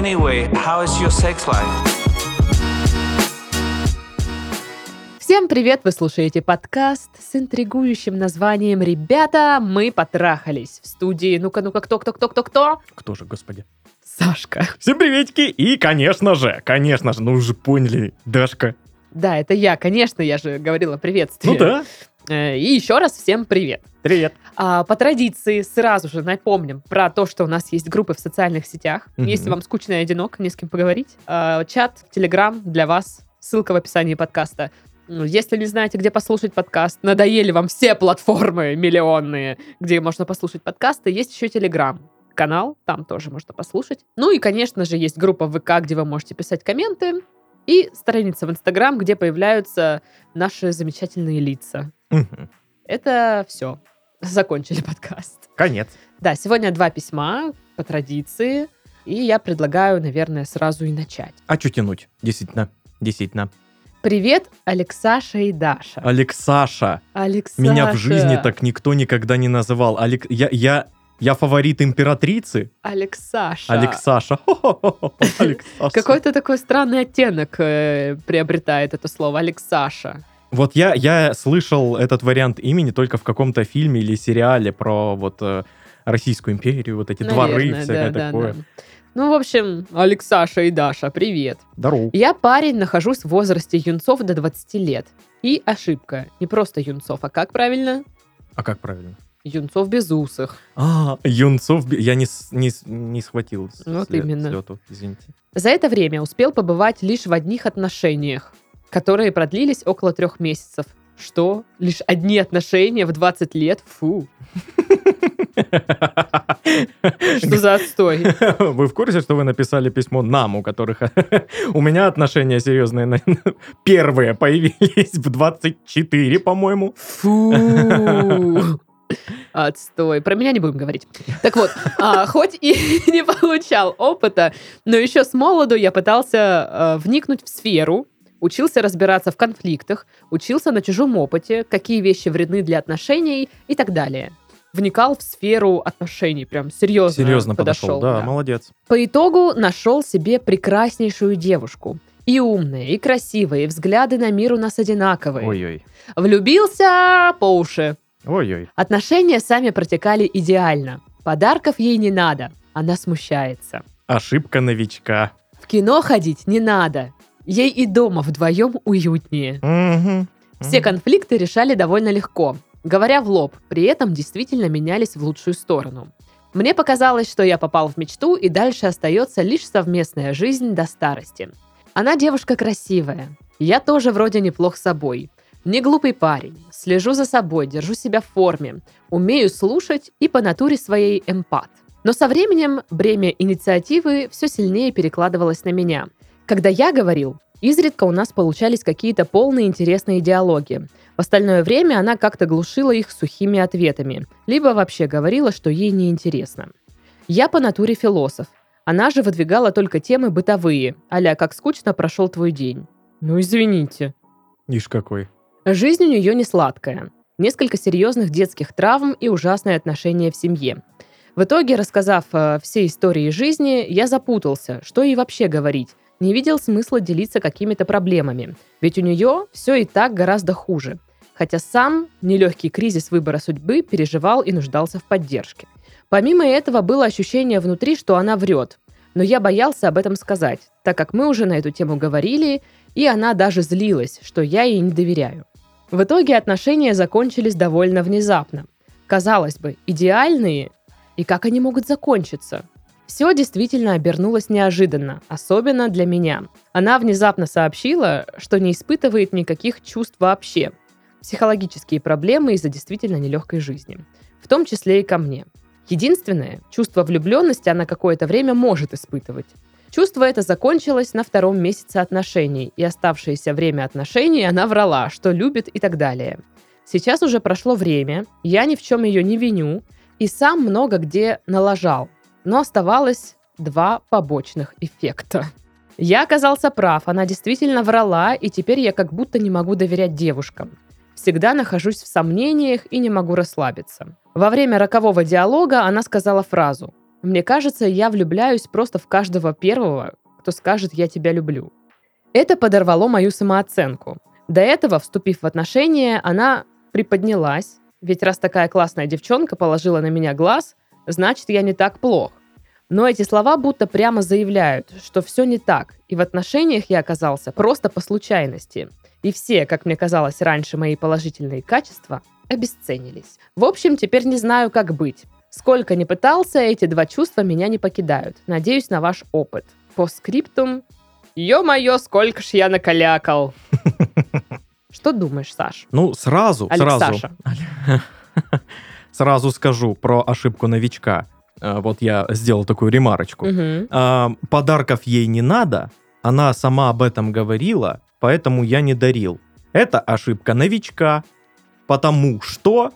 Anyway, how is your sex life? Всем привет! Вы слушаете подкаст с интригующим названием «Ребята, мы потрахались». В студии ну-ка, ну-ка, кто, кто, кто, кто, кто? Кто же, господи? Сашка. Всем приветики! И, конечно же, конечно же, ну уже поняли, Дашка. Да, это я, конечно, я же говорила приветствие. Ну да, И еще раз всем привет. привет. А, по традиции сразу же напомним про то, что у нас есть группы в социальных сетях. Мгм. Если вам скучно и одиноко, не с кем поговорить. а, чат, телеграм для вас. Ссылка в описании подкаста. Ну, Если не знаете, где послушать подкаст, надоели вам все платформы миллионные, где можно послушать подкасты, есть еще телеграм канал, там тоже можно послушать. Ну и, конечно же, есть группа ВК, где вы можете писать комменты, и страница в Инстаграм, где появляются наши замечательные лица. Мгм. Это все. Закончили подкаст. Конец. Да, сегодня два письма по традиции. И я предлагаю, наверное, сразу и начать. А что тянуть? Действительно, действительно. Привет, Алексаша и Даша. Алексаша. Алексаша. Меня в жизни так никто никогда не называл. Алек... Я, я, я фаворит императрицы. Алексаша. Алексаша. Какой-то такой странный оттенок э, приобретает это слово. Алексаша. Вот я, я слышал этот вариант имени только в каком-то фильме или сериале про вот э, Российскую империю, вот эти дворы, Наверное, всякое да, да, такое. да. Ну, в общем, Алексаша и Даша, привет. Здорово. Я парень, нахожусь в возрасте юнцов до 20 лет. И ошибка. Не просто юнцов, а как правильно? А как правильно? Юнцов безусых. А, юнцов, я не, с- не, с- не схватил с Вот след- именно. слету, извините. За это время успел побывать лишь в одних отношениях, которые продлились около трех месяцев. Что? Лишь одни отношения в 20 лет? Фу. Что за отстой? Вы в курсе, что вы написали письмо нам, у которых у меня отношения серьезные на- первые появились в 24, по-моему. Фу. Отстой. Про меня не будем говорить. Так вот, а, хоть и не получал опыта, но еще с молоду я пытался а, вникнуть в сферу, учился разбираться в конфликтах, учился на чужом опыте, какие вещи вредны для отношений и так далее. Вникал в сферу отношений, прям серьезно, Серьезно подошел, да, да. молодец. По итогу нашел себе прекраснейшую девушку. И умная, и красивая, и взгляды на мир у нас одинаковые. Ой-ой. Влюбился по уши. Ой-ой. Отношения сами протекали идеально. Подарков ей не надо. Она смущается. Ошибка новичка. В кино ходить не надо. Ей и дома вдвоем уютнее. Мгм. Все конфликты решали довольно легко, говоря в лоб, при этом действительно менялись в лучшую сторону. Мне показалось, что я попал в мечту, и дальше остается лишь совместная жизнь до старости. Она девушка красивая. Я тоже вроде неплох собой. Не глупый парень. Слежу за собой, держу себя в форме. Умею слушать и по натуре своей эмпат. Но со временем бремя инициативы все сильнее перекладывалось на меня. Когда я говорил, изредка у нас получались какие-то полные интересные диалоги. В остальное время она как-то глушила их сухими ответами, либо вообще говорила, что ей неинтересно. Я по натуре философ. Она же выдвигала только темы бытовые, аля «как скучно прошел твой день». Ну, извините. Ишь какой. Жизнь у нее не сладкая. Несколько серьезных детских травм и ужасные отношения в семье. В итоге, рассказав э, все истории жизни, я запутался, что ей вообще говорить. Не видел смысла делиться какими-то проблемами, ведь у нее все и так гораздо хуже. Хотя сам нелегкий кризис выбора судьбы переживал и нуждался в поддержке. Помимо этого было ощущение внутри, что она врет. Но я боялся об этом сказать, так как мы уже на эту тему говорили, и она даже злилась, что я ей не доверяю. В итоге отношения закончились довольно внезапно. Казалось бы, идеальные, и как они могут закончиться? Все действительно обернулось неожиданно, особенно для меня. Она внезапно сообщила, что не испытывает никаких чувств вообще. Психологические проблемы из-за действительно нелегкой жизни. В том числе и ко мне. Единственное, чувство влюбленности она какое-то время может испытывать. Чувство это закончилось на втором месяце отношений, и оставшееся время отношений она врала, что любит и так далее. Сейчас уже прошло время, я ни в чем ее не виню, и сам много где налажал. Но оставалось два побочных эффекта. Я оказался прав, она действительно врала, и теперь я как будто не могу доверять девушкам. Всегда нахожусь в сомнениях и не могу расслабиться. Во время рокового диалога она сказала фразу Мне кажется, я влюбляюсь просто в каждого первого, кто скажет «я тебя люблю». Это подорвало мою самооценку. До этого, вступив в отношения, она приподнялась, ведь раз такая классная девчонка положила на меня глаз, значит, я не так плох. Но эти слова будто прямо заявляют, что все не так, и в отношениях я оказался просто по случайности. И все, как мне казалось раньше, мои положительные качества обесценились. В общем, теперь не знаю, как быть. Сколько ни пытался, эти два чувства меня не покидают. Надеюсь на ваш опыт. По скриптум. Ё-моё, сколько ж я накалякал. Что думаешь, Саш? Ну, сразу, сразу. Алексаша. Сразу скажу про ошибку новичка. Э, Вот я сделал такую ремарочку. А, Подарков ей не надо, она сама об этом говорила, поэтому я не дарил. Это ошибка новичка, потому что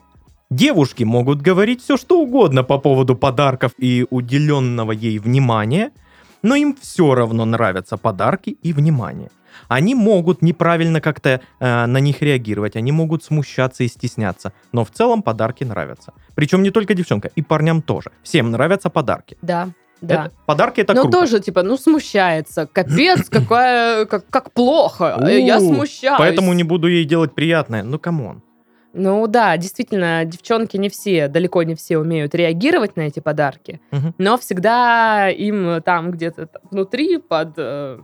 девушки могут говорить все, что угодно по поводу подарков и уделенного ей внимания, но им все равно нравятся подарки и внимание. Они могут неправильно как-то э, на них реагировать, они могут смущаться и стесняться, но в целом подарки нравятся. Причем не только девчонкам, и парням тоже. Всем нравятся подарки. Да, да. Это- подарки это Но круто. тоже, типа, ну, смущается. Капец, какая, как, как плохо. Э, Я У, смущаюсь. Поэтому не буду ей делать приятное. Ну, come on. Ну да, действительно, девчонки не все, далеко не все умеют реагировать на эти подарки, Мгм. но всегда им там где-то внутри под э,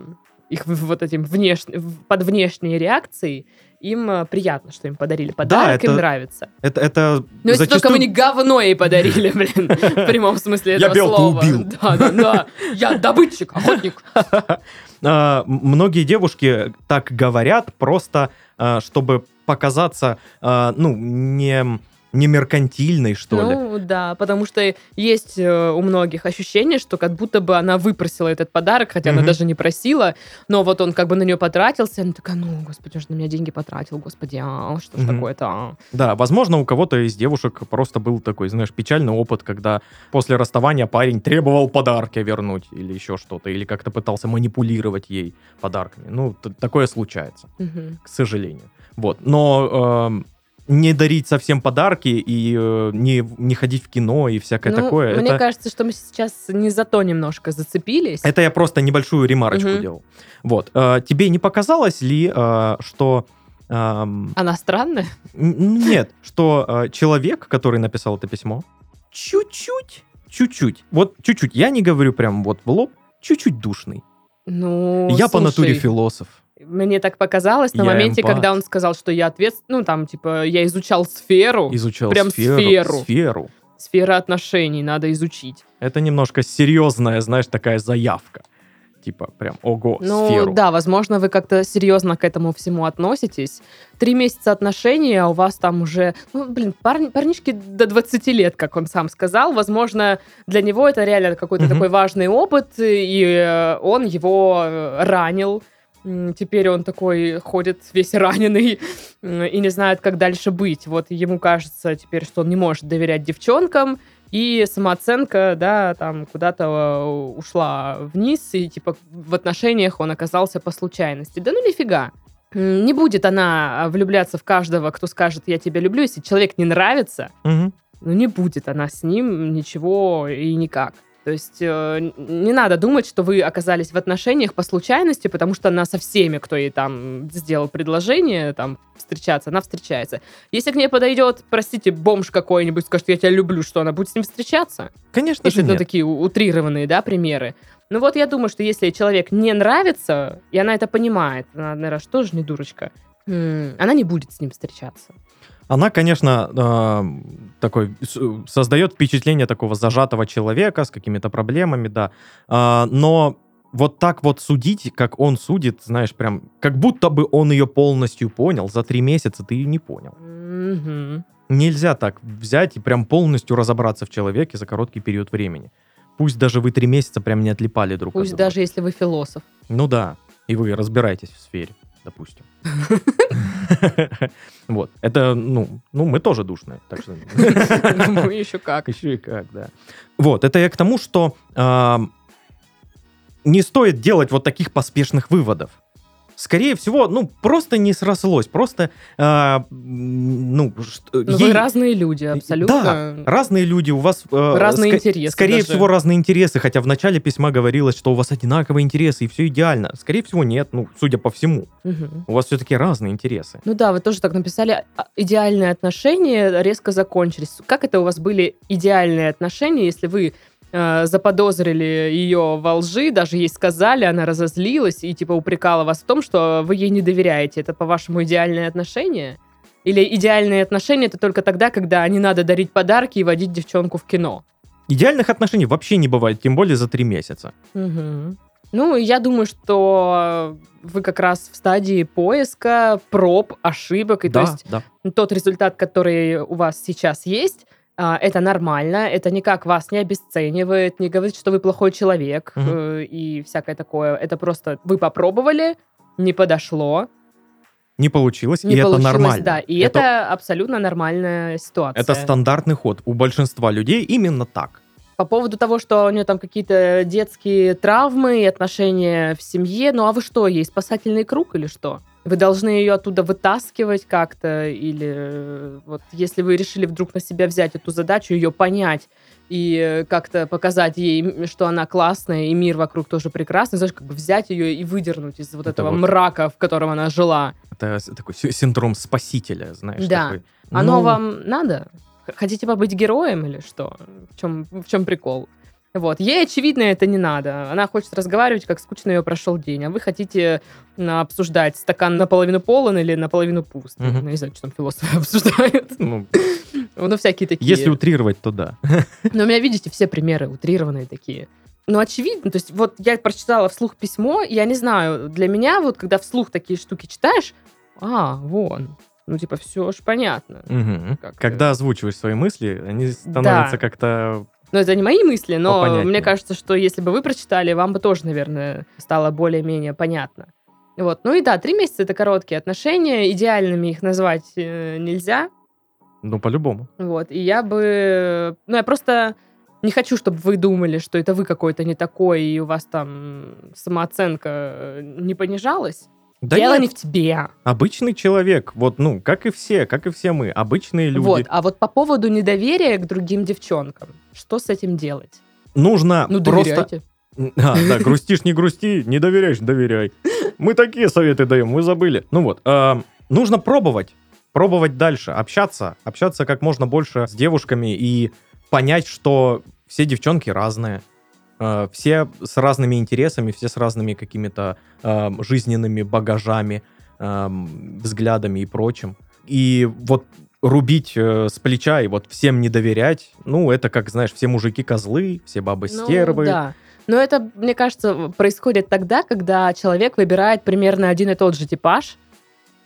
их вот этим внешне, в- под внешней реакцией им э, приятно, что им подарили подарок, им это нравится. Это, это Но если только зачастую- вы не говно ей подарили, блин, в прямом смысле Я этого белку слова. убил. Да, да, да. Я добытчик, охотник. А, многие девушки так говорят просто, чтобы показаться, а, ну, не, не меркантильной, что ли. Ну да, потому что есть э, у многих ощущение, что как будто бы она выпросила этот подарок, хотя она Мгм. даже не просила, но вот он как бы на нее потратился, и она такая, ну, господи, он же на меня деньги потратил, господи, а что ж Мгм. такое-то? а?» Да, возможно, у кого-то из девушек просто был такой, знаешь, печальный опыт, когда после расставания парень требовал подарки вернуть или еще что-то, или как-то пытался манипулировать ей подарками. Ну, такое случается. Мгм. к сожалению. Вот. Но эм, не дарить совсем подарки и э, не, не ходить в кино и всякое Ну, такое, Мне это, кажется, что мы сейчас не за то немножко зацепились. это я просто небольшую ремарочку Мгм. делал. Вот. Э, тебе не показалось ли, э, что... эм, Она странная? нет, что э, человек, который написал это письмо, чуть-чуть, чуть-чуть, вот чуть-чуть, я не говорю прям вот в лоб, чуть-чуть душный. Ну, я по натуре слушай, философ. Мне так показалось на Я моменте, эмпат. когда он сказал, что я ответственный, ну, там, типа, я изучал сферу, Изучал прям сферу, сферу. сферу. сфера отношений надо изучить. Это немножко серьезная, знаешь, такая заявка. Типа, прям, ого, Ну, сферу. да, возможно, вы как-то серьезно к этому всему относитесь. Три месяца отношений, а у вас там уже... Ну, блин, парни, парнишки до 20 лет, как он сам сказал. Возможно, для него это реально какой-то Мгм. такой важный опыт, и э, он его э, ранил. Теперь он такой ходит весь раненый и не знает, как дальше быть. Вот ему кажется теперь, что он не может доверять девчонкам, и самооценка, да, там куда-то э, ушла вниз, и типа в отношениях он оказался по случайности. Да ну нифига. Не будет она влюбляться в каждого, кто скажет «я тебя люблю», если человек не нравится, Мгм. ну не будет она с ним ничего и никак. То есть э, не надо думать, что вы оказались в отношениях по случайности, потому что она со всеми, кто ей там сделал предложение, там встречаться, она встречается. Если к ней подойдет, простите, бомж какой-нибудь, скажет, я тебя люблю, что она будет с ним встречаться? Конечно Если же ну, нет. такие утрированные, да, примеры. Ну вот я думаю, что если человек не нравится, и она это понимает, она, наверное, что же не дурочка, она не будет с ним встречаться. Она, конечно, э, такой создает впечатление такого зажатого человека с какими-то проблемами, да. А, но вот так вот судить, как он судит, знаешь, прям, как будто бы он ее полностью понял, за три месяца ты ее не понял. Мгм. Нельзя так взять и прям полностью разобраться в человеке за короткий период времени. Пусть даже вы три месяца прям не отлипали друг от Пусть друга. даже если вы философ. Ну да, и вы разбираетесь в сфере, допустим. Вот, это, ну, ну, мы тоже душные, так что... Ну, еще как. Еще и как, да. Вот, это я к тому, что не стоит делать вот таких поспешных выводов. Скорее всего, ну, просто не срослось. Просто, э, ну, Ну, ей- вы разные люди, абсолютно. Да, разные люди, у вас... э, Разные ска- интересы Скорее даже. всего, разные интересы, хотя в начале письма говорилось, что у вас одинаковые интересы, и все идеально. Скорее всего, нет, ну, судя по всему. Мгм. У вас все-таки разные интересы. Ну да, вы тоже так написали, а, идеальные отношения резко закончились. Как это у вас были идеальные отношения, если вы э, заподозрили ее во лжи, даже ей сказали, она разозлилась и типа упрекала вас в том, что вы ей не доверяете. Это, по-вашему, идеальные отношения? Или идеальные отношения это только тогда, когда не надо дарить подарки и водить девчонку в кино? Идеальных отношений вообще не бывает, тем более за три месяца. Мгм. Ну, я думаю, что вы как раз в стадии поиска, проб, ошибок. И да, то есть да. тот результат, который у вас сейчас есть, это нормально, это никак вас не обесценивает, не говорит, что вы плохой человек э, и всякое такое. Это просто вы попробовали, не подошло, Не получилось, не и получилось, это нормально. да, и это, абсолютно нормальная ситуация. это стандартный ход. У большинства людей именно так. По поводу того, что у нее там какие-то детские травмы и отношения в семье, ну а вы что, ей спасательный круг или что? Вы должны ее оттуда вытаскивать как-то, или э, вот если вы решили вдруг на себя взять эту задачу, ее понять и э, как-то показать ей, что она классная, и мир вокруг тоже прекрасный, знаешь, как бы взять ее и выдернуть из вот Это этого вот- мрака, в котором она жила. Это такой си- синдром спасителя, знаешь. Да. такой. Оно Ну, вам надо? Хотите побыть героем или что? В чем, в чем прикол? Вот. Ей, очевидно, это не надо. Она хочет разговаривать, как скучно ее прошел день. А вы хотите обсуждать, стакан наполовину полон или наполовину пуст. Мгм. Ну, не знаю, что там философы обсуждают. ну, Ну, всякие такие. если утрировать, то да. Но у меня, видите, все примеры утрированные такие. Ну, очевидно, то есть вот я прочитала вслух письмо, я не знаю, для меня вот, когда вслух такие штуки читаешь, а, вон, ну, типа, все ж понятно. Как-то. Когда озвучиваешь свои мысли, они становятся как-то... Ну, это не мои мысли, но Попонятнее. мне кажется, что если бы вы прочитали, вам бы тоже, наверное, стало более-менее понятно. Вот. Ну и да, три месяца это короткие отношения, идеальными их назвать э, нельзя. Ну, по-любому. Вот. И я бы... Ну, я просто не хочу, чтобы вы думали, что это вы какой-то не такой, и у вас там самооценка э, не понижалась. Да Дело нет, не в тебе. обычный человек, вот, ну, как и все, как и все мы, обычные люди. Вот. А вот по поводу недоверия к другим девчонкам, что с этим делать? Нужно Ну, просто... доверяйте. А, да, грустишь, не грусти, не доверяешь, доверяй. Мы такие советы даем, мы забыли. Ну вот, а, нужно пробовать, пробовать дальше, общаться, общаться как можно больше с девушками и понять, что все девчонки разные, а, все с разными интересами, все с разными какими-то а, жизненными багажами, а, взглядами и прочим. И вот рубить э, с плеча и вот всем не доверять, ну, это как, знаешь, все мужики козлы, все бабы Ну, стервы. да. Но это, мне кажется, происходит тогда, когда человек выбирает примерно один и тот же типаж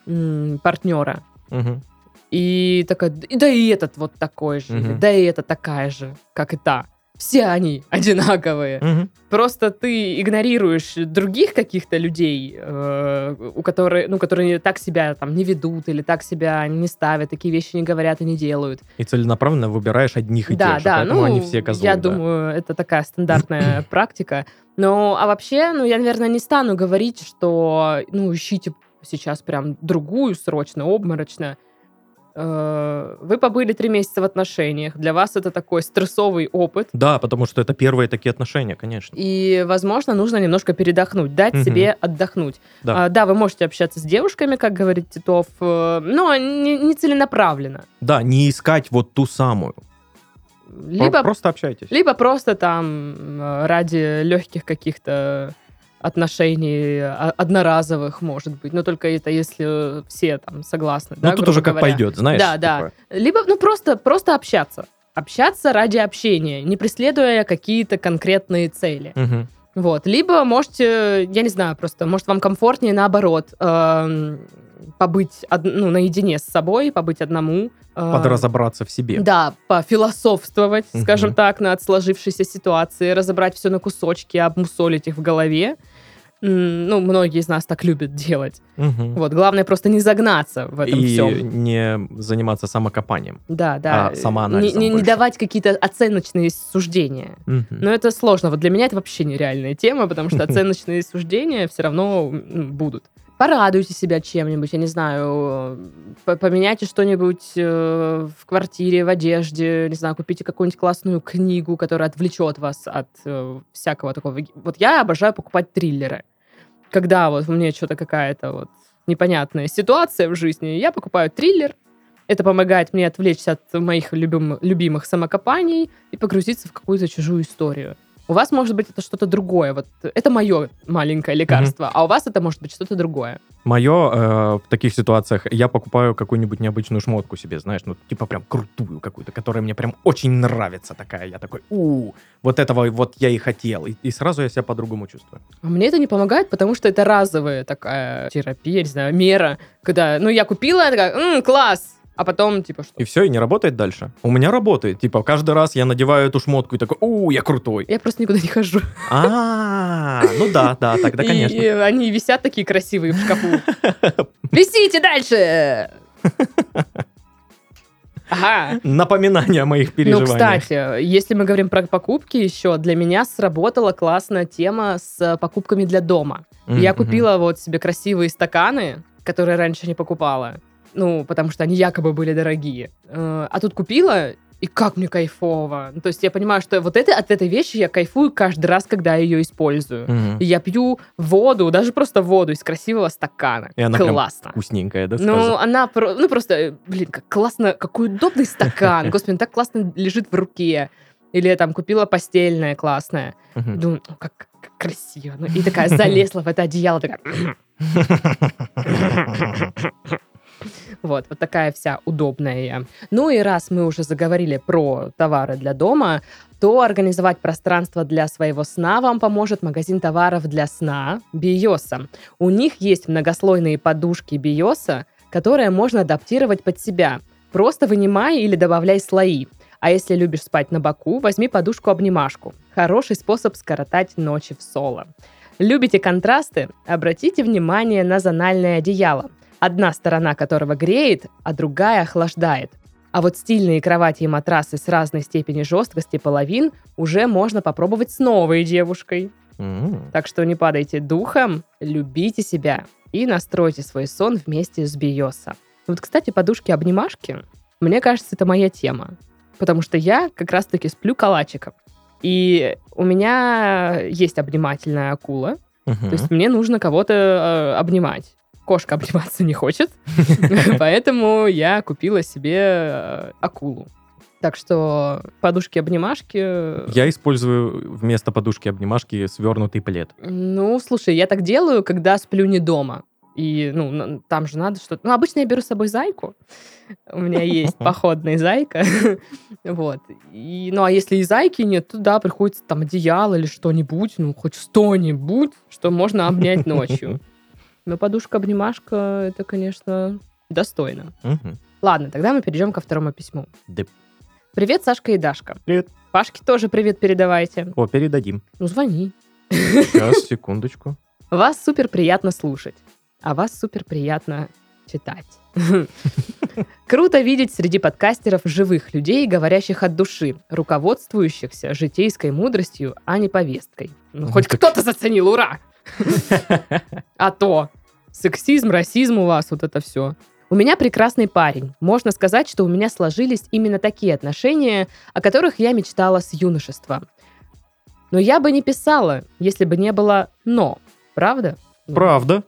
м, партнера. Мгм. И такая, да и этот вот такой же, Мгм. да и это такая же, как и та. Все они одинаковые. Мгм. Просто ты игнорируешь других каких-то людей, э, у которых, ну, которые так себя там не ведут или так себя не ставят, такие вещи не говорят и не делают. И целенаправленно выбираешь одних и Да, тех же, да, поэтому ну, они все козлы. я да. думаю, это такая стандартная практика. Но, а вообще, ну, я, наверное, не стану говорить, что, ну, ищите сейчас прям другую срочно, обморочно. Э, Вы побыли три месяца в отношениях. Для вас это такой стрессовый опыт. Да, потому что это первые такие отношения, конечно. И, возможно, нужно немножко передохнуть, дать Мгм. себе отдохнуть. Да. А, да, вы можете общаться с девушками, как говорит Титов, э, но не, не целенаправленно. Да, не искать вот ту самую. Либо Просто общайтесь. Либо просто там э, ради легких каких-то отношений а- одноразовых, может быть. Но только это если все там согласны. Ну, да, тут уже как говоря. пойдет, знаешь. Да, да. типа, Либо, ну, просто, просто общаться. Общаться ради общения, не преследуя какие-то конкретные цели. мгм. Вот. Либо можете, я не знаю, просто, может, вам комфортнее наоборот эм, побыть од- ну, наедине с собой, побыть одному. э, Подразобраться в себе. да, пофилософствовать, Мгм. скажем так, над сложившейся ситуацией, разобрать все на кусочки, обмусолить их в голове. Ну, многие из нас так любят делать. Мгм. Вот, главное просто не загнаться в этом И всем. не заниматься самокопанием. Да, да. а самоанализом не, не- не давать какие-то оценочные суждения. Мгм. Но это сложно. Вот для меня это вообще нереальная тема, потому что оценочные суждения все равно будут. порадуйте себя чем-нибудь, я не знаю, по- поменяйте что-нибудь э, в квартире, в одежде, не знаю, купите какую-нибудь классную книгу, которая отвлечет вас от э, всякого такого. Вот я обожаю покупать триллеры. Когда вот мне что-то какая-то вот непонятная ситуация в жизни, я покупаю триллер, это помогает мне отвлечься от моих любим- любимых самокопаний и погрузиться в какую-то чужую историю. У вас может быть это что-то другое. Вот это мое маленькое лекарство, а у вас это может быть что-то другое. Мое э, в таких ситуациях, я покупаю какую-нибудь необычную шмотку себе, знаешь, ну, типа прям крутую какую-то, которая мне прям очень нравится такая. Я такой, у вот этого вот я и хотел. И, и сразу я себя по-другому чувствую. А мне это не помогает, потому что это разовая такая терапия, не знаю, мера, когда, ну, я купила, я такая, «М, класс, а потом, типа, что? И все, и не работает дальше. У меня работает. Типа, каждый раз я надеваю эту шмотку и такой, у я крутой. Я просто никуда не хожу. А, ну да, да, тогда, И конечно. они висят такие красивые в шкафу. Висите дальше! Ага. Напоминание о моих Ну, переживаниях. кстати, если мы говорим про покупки еще, для меня сработала классная тема с покупками для дома. М, Я купила вот себе красивые стаканы, которые раньше не покупала. Ну, потому что они якобы были дорогие. Э, А тут купила, и как мне кайфово. Ну, То есть я понимаю, что вот это, от этой вещи я кайфую каждый раз, когда я ее использую. Мгм. И я пью воду, даже просто воду из красивого стакана. И она Классно. Вкусненькая, да, Ну, сразу? она, про- ну, просто, блин, как классно, какой удобный стакан. Господи, он так классно лежит в руке. Или я там купила постельное классное. Мгм. Думаю, «О, как, как красиво. Ну, и такая залезла в это одеяло, такая... Вот, вот такая вся удобная я. Ну и раз мы уже заговорили про товары для дома, то организовать пространство для своего сна вам поможет магазин товаров для сна Биоса. У них есть многослойные подушки Биоса, которые можно адаптировать под себя. Просто вынимай или добавляй слои. А если любишь спать на боку, возьми подушку-обнимашку. Хороший способ скоротать ночи в соло. Любите контрасты? Обратите внимание на зональное одеяло, одна сторона которого греет, а другая охлаждает. А вот стильные кровати и матрасы с разной степенью жесткости половин уже можно попробовать с новой девушкой. М. Так что не падайте духом, любите себя и настройте свой сон вместе с Биоса. Вот, кстати, подушки-обнимашки, мне кажется, это моя тема. Потому что я как раз-таки сплю калачиком. И у меня есть обнимательная акула, Мгм. то есть мне нужно кого-то э, обнимать. Кошка обниматься не хочет, поэтому я купила себе э, акулу. Так что подушки-обнимашки... Я использую вместо подушки-обнимашки свернутый плед. Ну, слушай, я так делаю, когда сплю не дома. И, ну, там же надо что-то... Ну, обычно я беру с собой зайку. У меня есть походный зайка. Вот. И, ну, а если и зайки нет, то да, приходится там одеяло или что-нибудь, ну, хоть что-нибудь, что можно обнять ночью. Но подушка-обнимашка, это, конечно, достойно. Мгм. Ладно, тогда мы перейдем ко второму письму. Да. Привет, Сашка и Дашка. Привет. Пашке тоже привет передавайте. О, передадим. Ну, звони. Сейчас, секундочку. Вас супер приятно слушать, а вас супер приятно читать. Круто видеть среди подкастеров живых людей, говорящих от души, руководствующихся житейской мудростью, а не повесткой. Ну, Ну, хоть кто-то заценил, ура! А то сексизм, расизм у вас, вот это все. У меня прекрасный парень. Можно сказать, что у меня сложились именно такие отношения, о которых я мечтала с юношества. Но я бы не писала, если бы не было «но». Правда? Правда.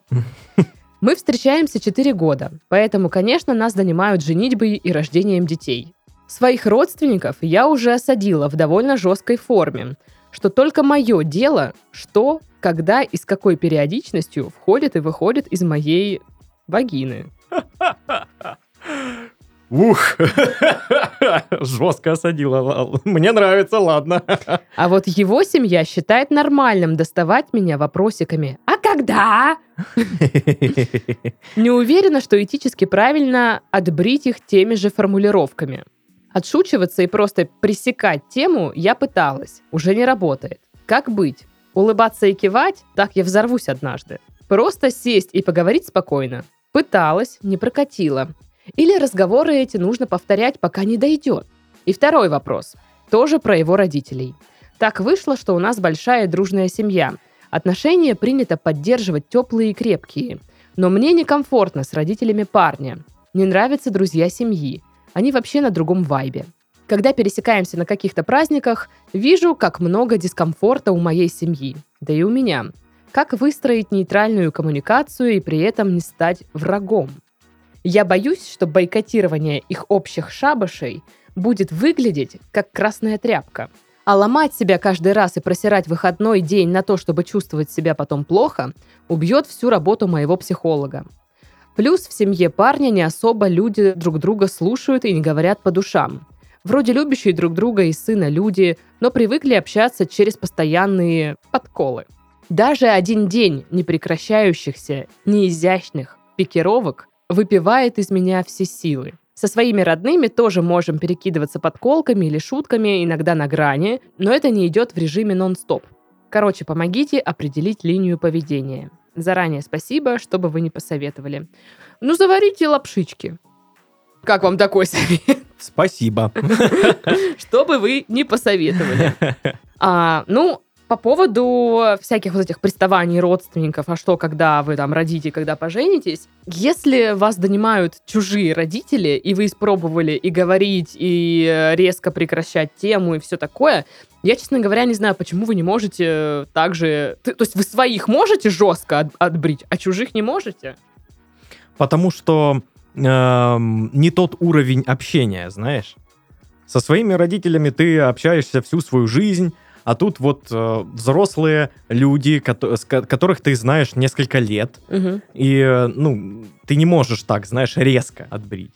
Мы встречаемся 4 года, поэтому, конечно, нас занимают женитьбой и рождением детей. Своих родственников я уже осадила в довольно жесткой форме, что только мое дело, что, когда и с какой периодичностью входит и выходит из моей вагины. Ух! Жестко осадила. Мне нравится, ладно. А вот его семья считает нормальным доставать меня вопросиками «А когда?». Не уверена, что этически правильно отбрить их теми же формулировками. Отшучиваться и просто пресекать тему я пыталась. Уже не работает. Как быть? Улыбаться и кивать? Так я взорвусь однажды. Просто сесть и поговорить спокойно? Пыталась, не прокатила. Или разговоры эти нужно повторять, пока не дойдет? И второй вопрос. Тоже про его родителей. Так вышло, что у нас большая дружная семья. Отношения принято поддерживать теплые и крепкие. Но мне некомфортно с родителями парня. Не нравятся друзья семьи. Они вообще на другом вайбе. Когда пересекаемся на каких-то праздниках, вижу, как много дискомфорта у моей семьи. Да и у меня. Как выстроить нейтральную коммуникацию и при этом не стать врагом? Я боюсь, что бойкотирование их общих шабашей будет выглядеть как красная тряпка. А ломать себя каждый раз и просирать выходной день на то, чтобы чувствовать себя потом плохо, убьет всю работу моего психолога. Плюс в семье парня не особо люди друг друга слушают и не говорят по душам. Вроде любящие друг друга и сына люди, но привыкли общаться через постоянные подколы. Даже один день непрекращающихся, неизящных пикировок выпивает из меня все силы. Со своими родными тоже можем перекидываться подколками или шутками, иногда на грани, но это не идет в режиме нон-стоп. Короче, помогите определить линию поведения. Заранее спасибо, чтобы вы не посоветовали. Ну, заварите лапшички. Как вам такой совет? Спасибо. Чтобы вы не посоветовали. А, ну, по поводу всяких вот этих приставаний родственников, а что, когда вы там родите, когда поженитесь, если вас донимают чужие родители, и вы испробовали и говорить, и резко прекращать тему, и все такое, я, честно говоря, не знаю, почему вы не можете также... То есть вы своих можете жестко от- отбрить, а чужих не можете? Потому что эм, не тот уровень общения, знаешь. Со своими родителями ты общаешься всю свою жизнь, а тут вот э, взрослые люди, ко- которых ты знаешь несколько лет, Мгм. и, э, ну, ты не можешь так, знаешь, резко отбрить.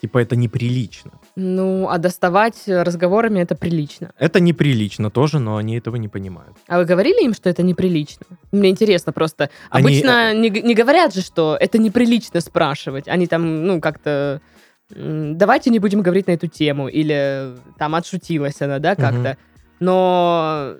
Типа это неприлично. Ну, а доставать разговорами это прилично. Это неприлично тоже, но они этого не понимают. А вы говорили им, что это неприлично? Мне интересно просто. Они, Обычно не, г- не говорят же, что это неприлично спрашивать. Они там, ну, как-то... Давайте не будем говорить на эту тему. Или там отшутилась она, да, как-то. Но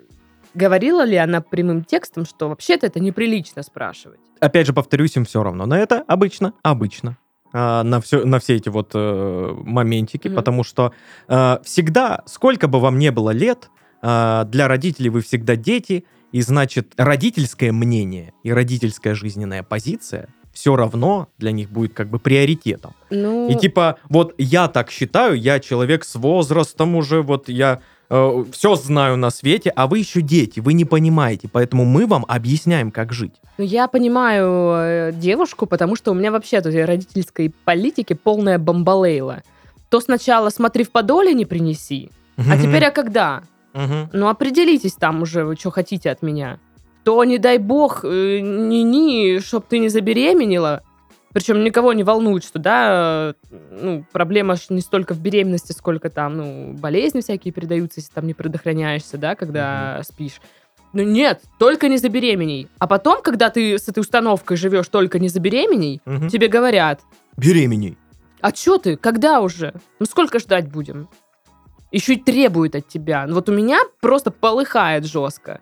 говорила ли она прямым текстом, что вообще-то это неприлично спрашивать? Опять же, повторюсь, им все равно. Но это обычно, обычно. А, на, все, на все эти вот э, моментики, Мгм. потому что э, всегда, сколько бы вам не было лет, э, для родителей вы всегда дети, и значит родительское мнение и родительская жизненная позиция все равно для них будет как бы приоритетом. Ну, И типа, вот я так считаю, я человек с возрастом уже, вот я все знаю на свете, а вы еще дети, вы не понимаете, поэтому мы вам объясняем, как жить. ну, я понимаю э, девушку, потому что у меня вообще тут родительской политики полная бомбалейла. То сначала смотри в подоле не принеси, а теперь а когда? Мгм. Ну, определитесь там уже, вы что хотите от меня. То, не дай бог, э, ни-ни, чтоб ты не забеременела. Причем никого не волнует, что, да, ну, проблема не столько в беременности, сколько там, ну, болезни всякие передаются, если там не предохраняешься, да, когда спишь. Ну, нет, только не забеременей. А потом, когда ты с этой установкой живешь только не забеременей, Мгм. тебе говорят, Беременей. а чё ты, когда уже? Ну, сколько ждать будем? Еще и требует от тебя. Ну, вот у меня просто полыхает жестко.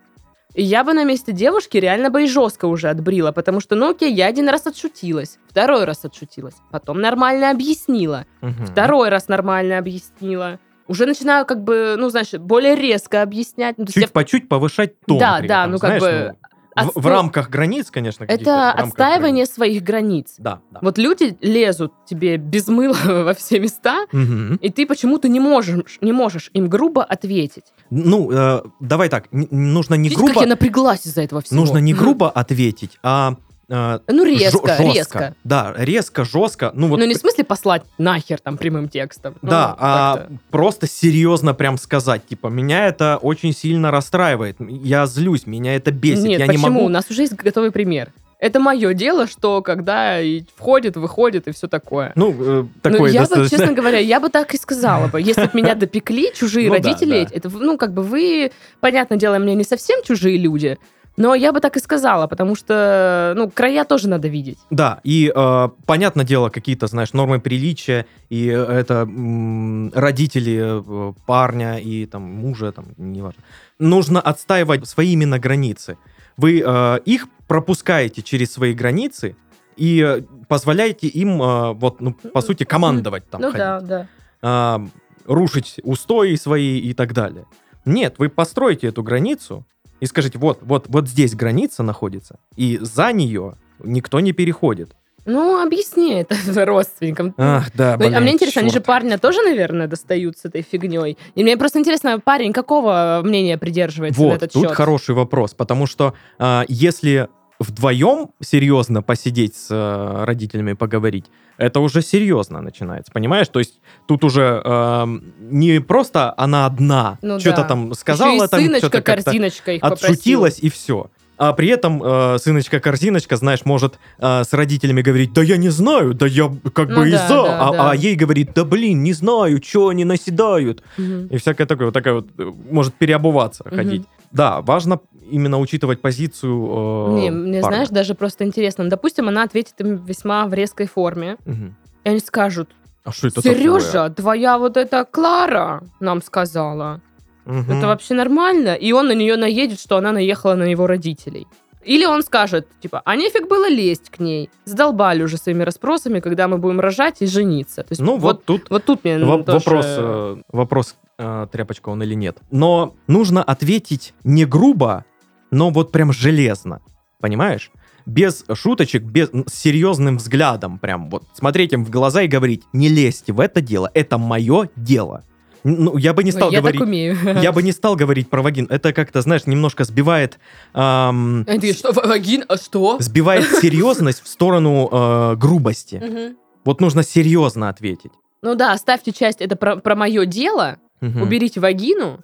Я бы на месте девушки реально бы и жестко уже отбрила, потому что, ну окей, я один раз отшутилась, второй раз отшутилась, потом нормально объяснила, Мгм. второй раз нормально объяснила. Уже начинаю как бы, ну, знаешь, более резко объяснять. Ну, я Чуть по чуть повышать тон. Да, да, этом, ну, как знаешь, бы ну, в, в отсто- рамках границ, конечно. Это в отстаивание границ. своих границ. Да, да. Вот люди лезут тебе без мыла во все места, Мгм. и ты почему-то не можешь, не можешь им грубо ответить. Ну, э, давай так, нужно не Видите, грубо, как я напряглась из-за этого всего? нужно не грубо ответить, а э, Ну, резко, жестко. резко. Да, резко, жестко. Ну, вот ну, не в смысле послать нахер там прямым текстом. Ну, Да, а как-то. просто серьезно прям сказать, типа, меня это очень сильно расстраивает, я злюсь, меня это бесит, Нет, я почему? не могу... У нас уже есть готовый пример. Это мое дело, что когда и входит, выходит и все такое. Ну, э, Ну, такой я бы, достаточно... честно говоря, я бы так и сказала бы. Если бы меня допекли чужие Ну да, родители, да. это, ну, как бы вы, понятное дело, мне не совсем чужие люди, но я бы так и сказала, потому что, ну, края тоже надо видеть. Да, и э, понятное дело, какие-то, знаешь, нормы приличия, и э, это м, родители э, парня и там мужа, там, неважно. Нужно отстаивать свои именно границы. Вы э, их пропускаете через свои границы и э, позволяете им, э, вот, ну, по сути, командовать там. ну ходить. да, да. а, рушить устои свои и так далее. Нет, вы построите эту границу и скажите, вот, вот, вот здесь граница находится, и за нее никто не переходит. Ну, объясни это родственникам. Ах, да, Ну, а блин, мне интересно, они же парня тоже, наверное, достают с этой фигней. И мне просто интересно, парень какого мнения придерживается на Вот, этот тут счет? хороший вопрос, потому что а, если вдвоем серьезно посидеть с э, родителями поговорить, это уже серьезно начинается, понимаешь? То есть тут уже эм, не просто она одна Ну что-то да. там сказала, и там что-то корзиночка их отшутилась и все. А при этом э, сыночка-корзиночка, знаешь, может э, с родителями говорить, да я не знаю, да я как Ну бы и да, за, да, а, да. а ей говорит, да блин, не знаю, что они наседают. Мгм. И всякое такое, вот такая вот, э, может переобуваться, Мгм. ходить. Да, важно именно учитывать позицию э, Не, мне, парня. знаешь, даже просто интересно. Допустим, она ответит им весьма в резкой форме, Мгм. и они скажут, А что это Сережа, такое? твоя вот эта Клара нам сказала. Мгм. Это вообще нормально? И он на нее наедет, что она наехала на его родителей. Или он скажет, типа, а нефиг было лезть к ней. Задолбали уже своими расспросами, когда мы будем рожать и жениться. То есть Ну вот тут вот тут мне Во- тоже- Вопрос, э, вопрос э, тряпочка он или нет. Но нужно ответить не грубо, но вот прям железно. Понимаешь? Без шуточек, без, с серьезным взглядом. Прям вот смотреть им в глаза и говорить, не лезьте в это дело, это мое дело. Ну, я бы не стал я говорить... так умею. Я бы не стал говорить про вагин. Это как-то, знаешь, немножко сбивает... ам, А ты что, вагин? А что? сбивает серьезность в сторону э, грубости. Мгм. Вот нужно серьезно ответить. Ну да, оставьте часть, это про, про мое дело, Мгм. уберите вагину,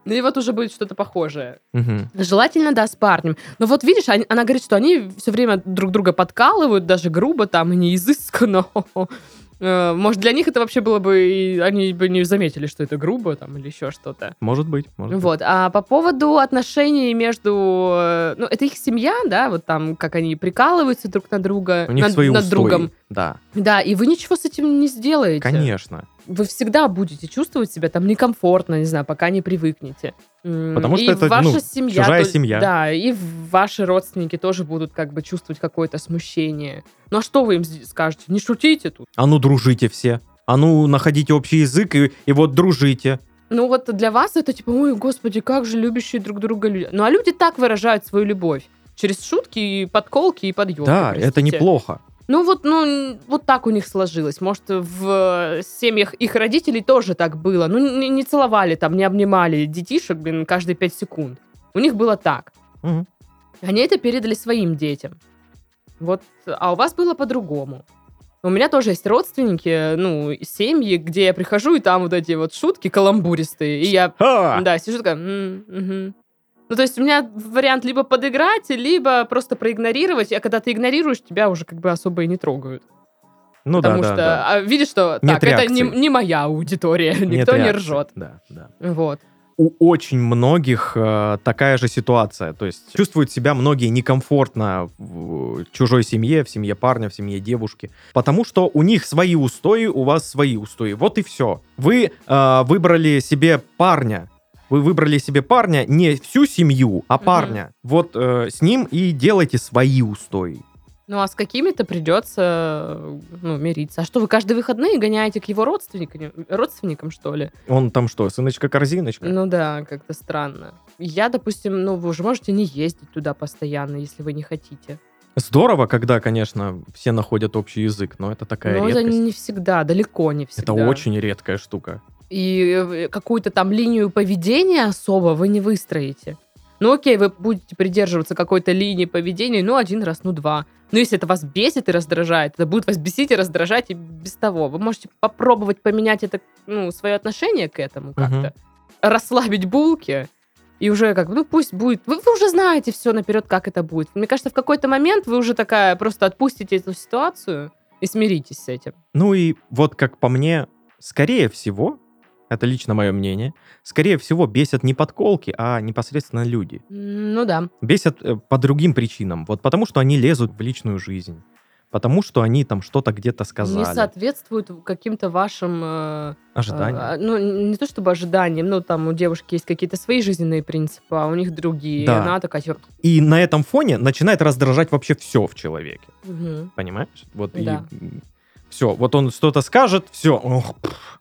ну и вот уже будет что-то похожее. Мгм. Желательно, да, с парнем. Но вот видишь, они- она говорит, что они все время друг друга подкалывают, даже грубо там, и не изысканно. Э, Может, для них это вообще было бы, и они бы не заметили, что это грубо там или еще что-то. Может быть, может быть. Вот. А по поводу отношений между... э, Ну, это их семья, да, вот там, как они прикалываются друг на друга, У них над, свои над устои. другом. Да, Да, и вы ничего с этим не сделаете. конечно. Вы всегда будете чувствовать себя там некомфортно, не знаю, пока не привыкнете. Потому что и это, ваша ну, семья, чужая то- семья. Да, и ваши родственники тоже будут как бы чувствовать какое-то смущение. Ну а что вы им скажете? Не шутите тут. А ну дружите все. А ну находите общий язык и, и вот дружите. Ну вот для вас это типа, ой, господи, как же любящие друг друга люди. Ну а люди так выражают свою любовь. Через шутки, и подколки, и подъемы. да, это неплохо. Ну вот, ну, вот так у них сложилось. Может, в э, семьях их родителей тоже так было. Ну, не, не целовали там, не обнимали детишек, блин, каждые пять секунд. У них было так. Мгм. Они это передали своим детям. Вот, а у вас было по-другому. У меня тоже есть родственники, ну, семьи, где я прихожу, и там вот эти вот шутки каламбуристые, и я да, сижу такая. Ну, то есть у меня вариант либо подыграть, либо просто проигнорировать, а когда ты игнорируешь, тебя уже как бы особо и не трогают. Ну да, Потому да, что, да. а, видишь, что Нет так, это не, реакции. не моя аудитория, Нет никто не реакции. ржет. Да, да. Вот. У очень многих э, такая же ситуация. То есть чувствуют себя многие некомфортно в чужой семье, в семье парня, в семье девушки. Потому что у них свои устои, у вас свои устои. Вот и все. Вы э, выбрали себе парня. Вы выбрали себе парня не всю семью, а парня. Вот э, с ним и делайте свои устои. Ну, а с какими-то придется ну, мириться. А что, вы каждые выходные гоняете к его родственникам, родственникам что ли? Он там что, сыночка-корзиночка? Ну да, как-то странно. Я, допустим, ну, вы уже можете не ездить туда постоянно, если вы не хотите. Здорово, когда, конечно, все находят общий язык, но это такая Но это редкость. не всегда, далеко не всегда. Это очень редкая штука. И какую-то там линию поведения особо вы не выстроите. Ну окей, вы будете придерживаться какой-то линии поведения, ну один раз, ну два. Но если это вас бесит и раздражает, это будет вас бесить и раздражать и без того. Вы можете попробовать поменять это, ну, свое отношение к этому как-то. Расслабить булки. И уже как, ну пусть будет. Вы, вы уже знаете все наперед, как это будет. Мне кажется, в какой-то момент вы уже такая просто отпустите эту ситуацию и смиритесь с этим. Ну и вот как по мне, скорее всего, это лично мое мнение, скорее всего бесят не подколки, а непосредственно люди. Ну да. Бесят э, по другим причинам. Вот потому что они лезут в личную жизнь. Потому что они там что-то где-то сказали. не соответствует каким-то вашим, э, Ожидания. э, ну, не то чтобы ожиданиям, ну, там у девушки есть какие-то свои жизненные принципы, а у них другие. Да. Она такая, типа, И на этом фоне начинает раздражать вообще все в человеке. «Мгм». Понимаешь? Вот Да. и все, вот он что-то скажет, все. Ох.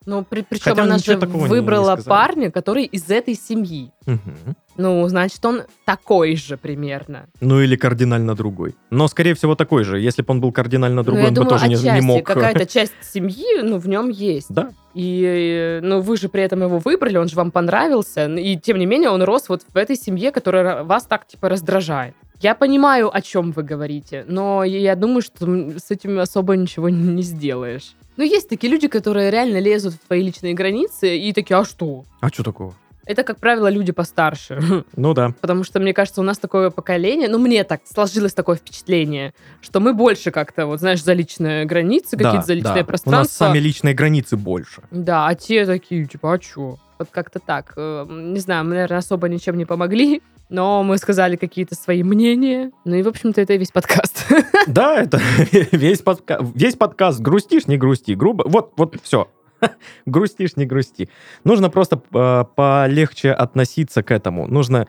Ну, при, причем Хотя она же выбрала парня, который из этой семьи. Мгм. Ну, значит, он такой же примерно. Ну или кардинально другой. Но, скорее всего, такой же. Если бы он был кардинально другой, ну, он думаю, бы тоже не, не мог. какая-то часть семьи, ну, в нем есть. Да, И, ну, вы же при этом его выбрали, он же вам понравился, и тем не менее он рос вот в этой семье, которая вас так, типа, раздражает. Я понимаю, о чем вы говорите, но я думаю, что с этим особо ничего не сделаешь. Но есть такие люди, которые реально лезут в твои личные границы и такие, а что? а что такого? Это, как правило, люди постарше. Ну да. Потому что, мне кажется, у нас такое поколение, ну, мне так сложилось такое впечатление, что мы больше как-то, вот, знаешь, за личные границы, да, какие-то за личное да. пространство. У нас сами личные границы больше. Да, а те такие, типа, а чё? Вот как-то так. Э, Не знаю, мы, наверное, особо ничем не помогли, но мы сказали какие-то свои мнения. Ну и, в общем-то, это и весь подкаст. Да, это весь, подка... весь подкаст. Грустишь, не грусти. Грубо. Вот, вот, все. Грустишь, не грусти. Нужно просто э, полегче относиться к этому. Нужно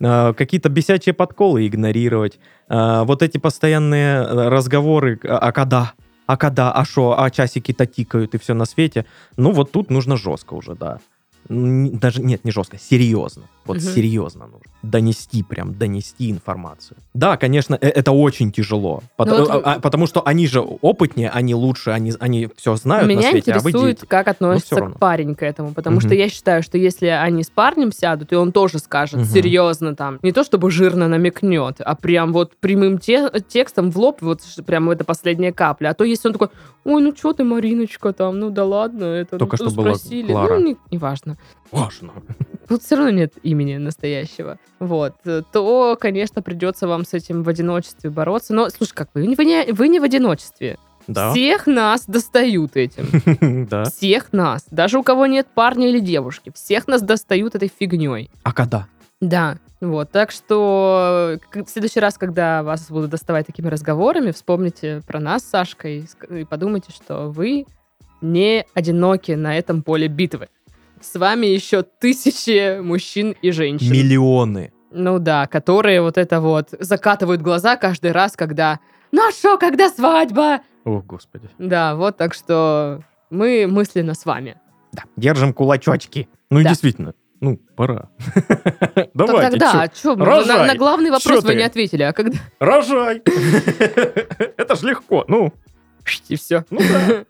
э, какие-то бесячие подколы игнорировать. Э, вот эти постоянные э, разговоры, а а когда? А когда? А что? А часики-то тикают и все на свете. Ну, вот тут нужно жестко уже, да. Н- Даже, нет, не жестко, серьезно. Вот Мгм. серьезно нужно. Донести прям, донести информацию. Да, конечно, э- это очень тяжело. Пот- Ну вот а- а- потому что они же опытнее, они лучше, они, они все знают на Меня свете, а вы интересует, дети. как относится всё равно. к парень к этому, потому что Мгм. я считаю, что если они с парнем сядут, и он тоже скажет Мгм. серьезно там, не то чтобы жирно намекнет, а прям вот прямым те- текстом в лоб, вот прям это последняя капля. А то если он такой, ой, ну что ты, Мариночка, там, ну да ладно, это Только ну, что спросили, Клара. ну не, неважно. Важно. Тут все равно нет имени настоящего. Вот. То, конечно, придется вам с этим в одиночестве бороться. Но, слушай, как вы? Вы не, вы не в одиночестве. Да. Всех нас достают этим. Да. Всех нас. Даже у кого нет парня или девушки. Всех нас достают этой фигней. А когда? Да. Вот. Так что в следующий раз, когда вас будут доставать такими разговорами, вспомните про нас с Сашкой и подумайте, что вы не одиноки на этом поле битвы. С вами еще тысячи мужчин и женщин. Миллионы. Ну да, которые вот это вот закатывают глаза каждый раз, когда «Ну а шо, когда свадьба?» О, господи. Да, вот так что мы мысленно с вами. Да. Держим кулачочки. Ну и Да. действительно, ну, пора. Так Давайте, тогда, чё? а чё, рожай. на, на главный вопрос Чё вы ты? не ответили, а когда... Рожай! Это ж легко. Ну, И все. ну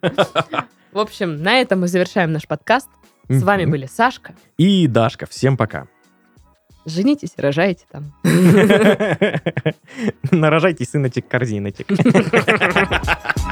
да. В общем, на этом мы завершаем наш подкаст. С вами были Сашка. И Дашка. Всем пока. Женитесь, рожайте там. Нарожайте сыночек-корзиночек.